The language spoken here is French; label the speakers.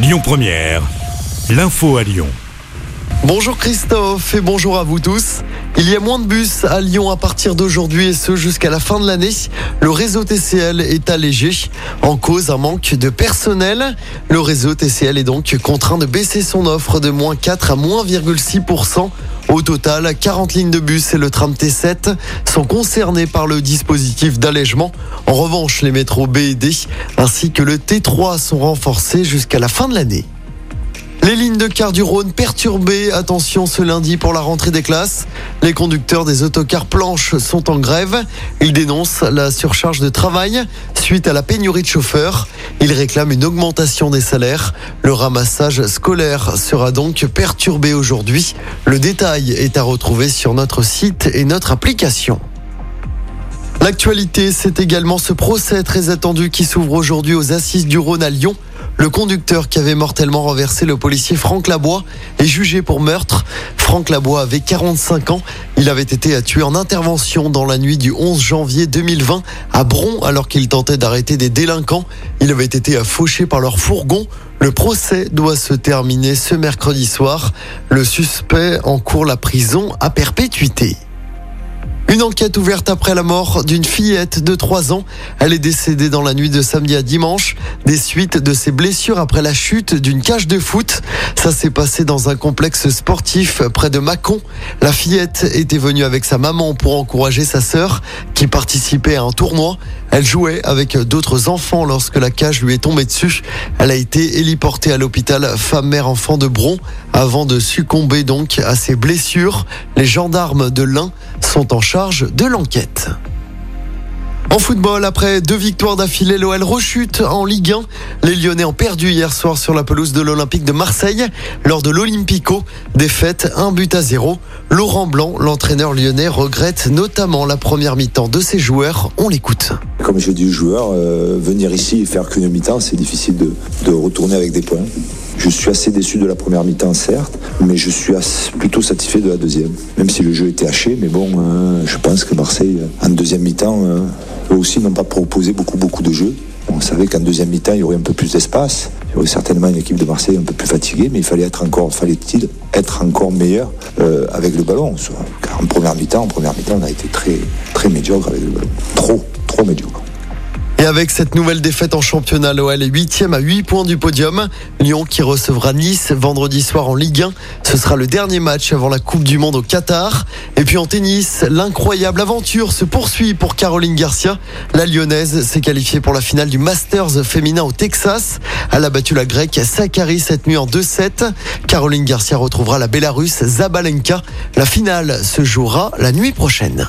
Speaker 1: Lyon Première, l'info à Lyon.
Speaker 2: Bonjour Christophe et bonjour à vous tous. Il y a moins de bus à Lyon à partir d'aujourd'hui et ce jusqu'à la fin de l'année. Le réseau TCL est allégé en cause un manque de personnel. Le réseau TCL est donc contraint de baisser son offre de moins 4 à moins 6%. Au total, 40 lignes de bus et le tram T7 sont concernés par le dispositif d'allègement. En revanche, les métros B et D ainsi que le T3 sont renforcés jusqu'à la fin de l'année. Les lignes de car du Rhône perturbées. Attention ce lundi pour la rentrée des classes. Les conducteurs des autocars planches sont en grève. Ils dénoncent la surcharge de travail suite à la pénurie de chauffeurs. Ils réclament une augmentation des salaires. Le ramassage scolaire sera donc perturbé aujourd'hui. Le détail est à retrouver sur notre site et notre application. L'actualité, c'est également ce procès très attendu qui s'ouvre aujourd'hui aux assises du Rhône à Lyon. Le conducteur qui avait mortellement renversé le policier Franck Labois est jugé pour meurtre. Franck Labois avait 45 ans. Il avait été tué en intervention dans la nuit du 11 janvier 2020 à Bron alors qu'il tentait d'arrêter des délinquants. Il avait été fauché par leur fourgon. Le procès doit se terminer ce mercredi soir. Le suspect encourt la prison à perpétuité. Une enquête ouverte après la mort d'une fillette de 3 ans. Elle est décédée dans la nuit de samedi à dimanche des suites de ses blessures après la chute d'une cage de foot. Ça s'est passé dans un complexe sportif près de Mâcon. La fillette était venue avec sa maman pour encourager sa sœur qui participait à un tournoi. Elle jouait avec d'autres enfants lorsque la cage lui est tombée dessus. Elle a été héliportée à l'hôpital femme-mère-enfant de Bron avant de succomber donc à ses blessures. Les gendarmes de l'Ain sont en charge de l'enquête. En football, après deux victoires d'affilée, l'OL rechute en Ligue 1. Les Lyonnais ont perdu hier soir sur la pelouse de l'Olympique de Marseille lors de l'Olympico. Défaite, un but à zéro. Laurent Blanc, l'entraîneur lyonnais, regrette notamment la première mi-temps de ses joueurs. On l'écoute.
Speaker 3: Comme je dis aux joueurs, euh, venir ici et faire qu'une mi-temps, c'est difficile de, retourner avec des points. Je suis assez déçu de la première mi-temps, certes, mais je suis plutôt satisfait de la deuxième. Même si le jeu était haché, mais bon, euh, je pense que Marseille, en deuxième mi-temps, euh, eux aussi n'ont pas proposé beaucoup, beaucoup de jeux. On savait qu'en deuxième mi-temps, il y aurait un peu plus d'espace. Il y aurait certainement une équipe de Marseille un peu plus fatiguée, mais il fallait être encore, fallait-il être encore meilleur euh, avec le ballon. Car en première mi-temps, en première mi-temps, on a été très, très médiocre avec le ballon. Trop, trop médiocre.
Speaker 2: Et avec cette nouvelle défaite en championnat, l'OL est 8 à 8 points du podium. Lyon qui recevra Nice vendredi soir en Ligue 1. Ce sera le dernier match avant la Coupe du Monde au Qatar. Et puis en tennis, l'incroyable aventure se poursuit pour Caroline Garcia. La lyonnaise s'est qualifiée pour la finale du Masters féminin au Texas. Elle a battu la grecque Sakari cette nuit en 2-7. Caroline Garcia retrouvera la Bélarusse Zabalenka. La finale se jouera la nuit prochaine.